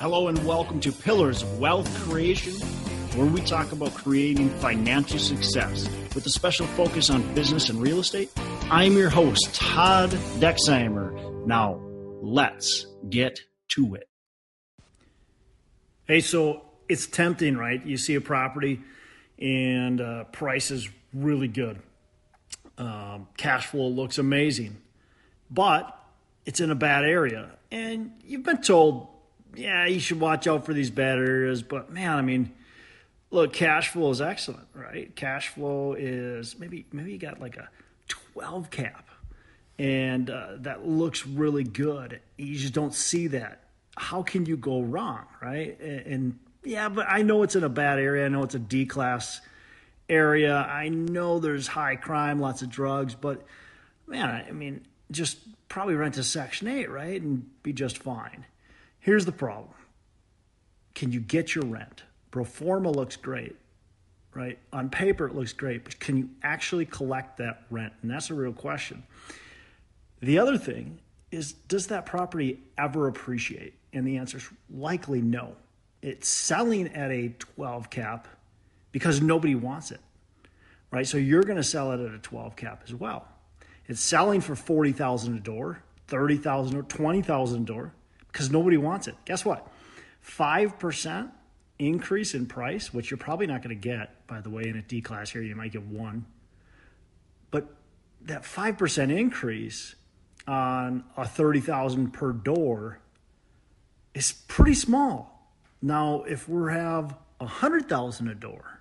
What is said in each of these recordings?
Hello and welcome to Pillars of Wealth Creation, where we talk about creating financial success with a special focus on business and real estate. I'm your host, Todd Dexheimer. Now, let's get to it. Hey, so it's tempting, right? You see a property and uh, price is really good. Um, cash flow looks amazing, but it's in a bad area. And you've been told yeah, you should watch out for these bad areas. But man, I mean, look, cash flow is excellent, right? Cash flow is maybe maybe you got like a 12 cap, and uh, that looks really good. You just don't see that. How can you go wrong, right? And, and yeah, but I know it's in a bad area. I know it's a D class area. I know there's high crime, lots of drugs, but man, I mean, just probably rent a Section 8, right? And be just fine. Here's the problem can you get your rent? Pro forma looks great, right? On paper, it looks great, but can you actually collect that rent? And that's a real question. The other thing is does that property ever appreciate? And the answer is likely no. It's selling at a 12 cap because nobody wants it, right? So you're going to sell it at a 12 cap as well. It's selling for 40,000 a door, 30,000 or 20,000 a door because nobody wants it. Guess what? 5% increase in price, which you're probably not going to get, by the way, in a D class here, you might get one. But that 5% increase on a 30,000 per door is pretty small. Now, if we have 100,000 a door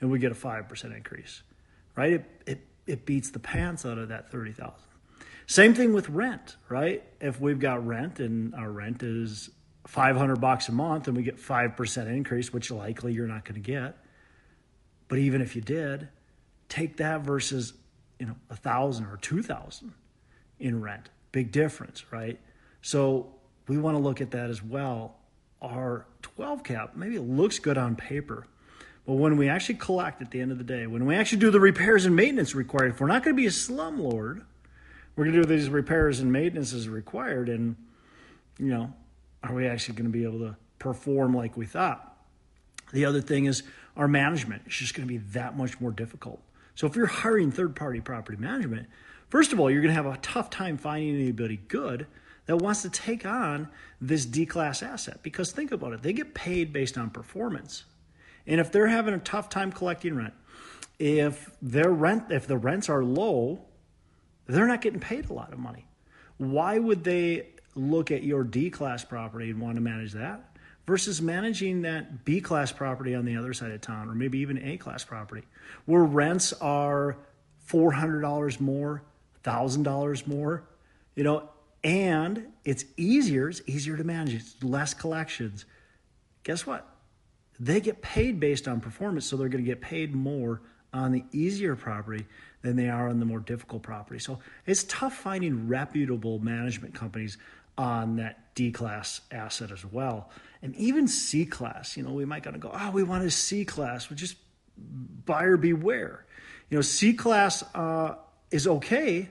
and we get a 5% increase, right? It, it, it beats the pants out of that 30,000. Same thing with rent, right? If we've got rent and our rent is 500 bucks a month and we get 5% increase, which likely you're not going to get. But even if you did, take that versus, you know, a thousand or 2000 in rent. Big difference, right? So we want to look at that as well. Our 12 cap, maybe it looks good on paper, but when we actually collect at the end of the day, when we actually do the repairs and maintenance required, if we're not going to be a slumlord, we're going to do these repairs and maintenance as required. And, you know, are we actually going to be able to perform like we thought? The other thing is our management is just going to be that much more difficult. So if you're hiring third party property management, first of all, you're going to have a tough time finding anybody good that wants to take on this D class asset because think about it, they get paid based on performance. And if they're having a tough time collecting rent, if their rent if the rents are low, they're not getting paid a lot of money. Why would they look at your D class property and want to manage that versus managing that B class property on the other side of town or maybe even A class property where rents are $400 more, $1,000 more, you know, and it's easier, it's easier to manage, it's less collections. Guess what? They get paid based on performance, so they're going to get paid more on the easier property than they are on the more difficult property. So it's tough finding reputable management companies on that D class asset as well. And even C class, you know, we might kind of go, oh, we want a C class, which is buyer beware. You know, C class uh, is okay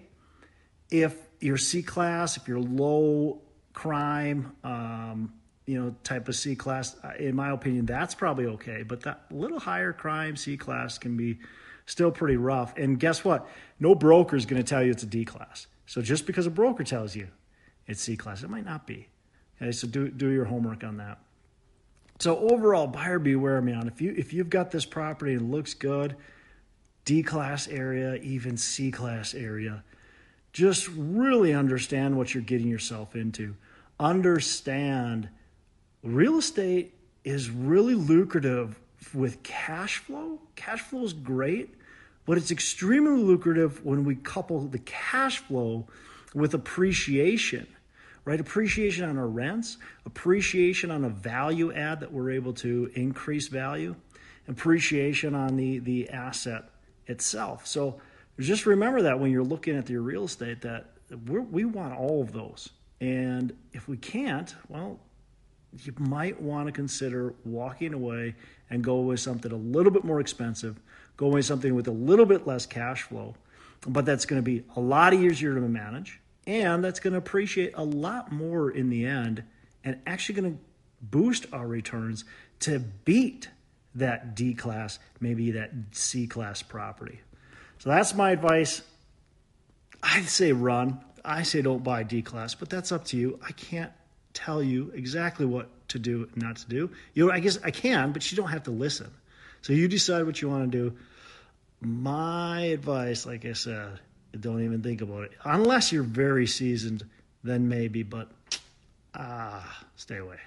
if you're C class, if you're low crime, um, you know, type of C class. Uh, in my opinion, that's probably okay. But that little higher crime C class can be still pretty rough. And guess what? No broker is going to tell you it's a D class. So just because a broker tells you it's C class, it might not be. Okay, so do do your homework on that. So overall, buyer beware, man. If you if you've got this property and it looks good, D class area, even C class area, just really understand what you're getting yourself into. Understand real estate is really lucrative with cash flow. Cash flow is great, but it's extremely lucrative when we couple the cash flow with appreciation, right? Appreciation on our rents, appreciation on a value add that we're able to increase value, appreciation on the, the asset itself. So just remember that when you're looking at your real estate, that we want all of those. And if we can't, well, you might want to consider walking away and go with something a little bit more expensive, go with something with a little bit less cash flow, but that's going to be a lot easier to manage and that's going to appreciate a lot more in the end and actually going to boost our returns to beat that D class, maybe that C class property. So that's my advice. I say run. I say don't buy D class, but that's up to you. I can't tell you exactly what to do and not to do. You know, I guess I can, but you don't have to listen. So you decide what you want to do. My advice, like I said, don't even think about it. Unless you're very seasoned, then maybe, but ah, stay away.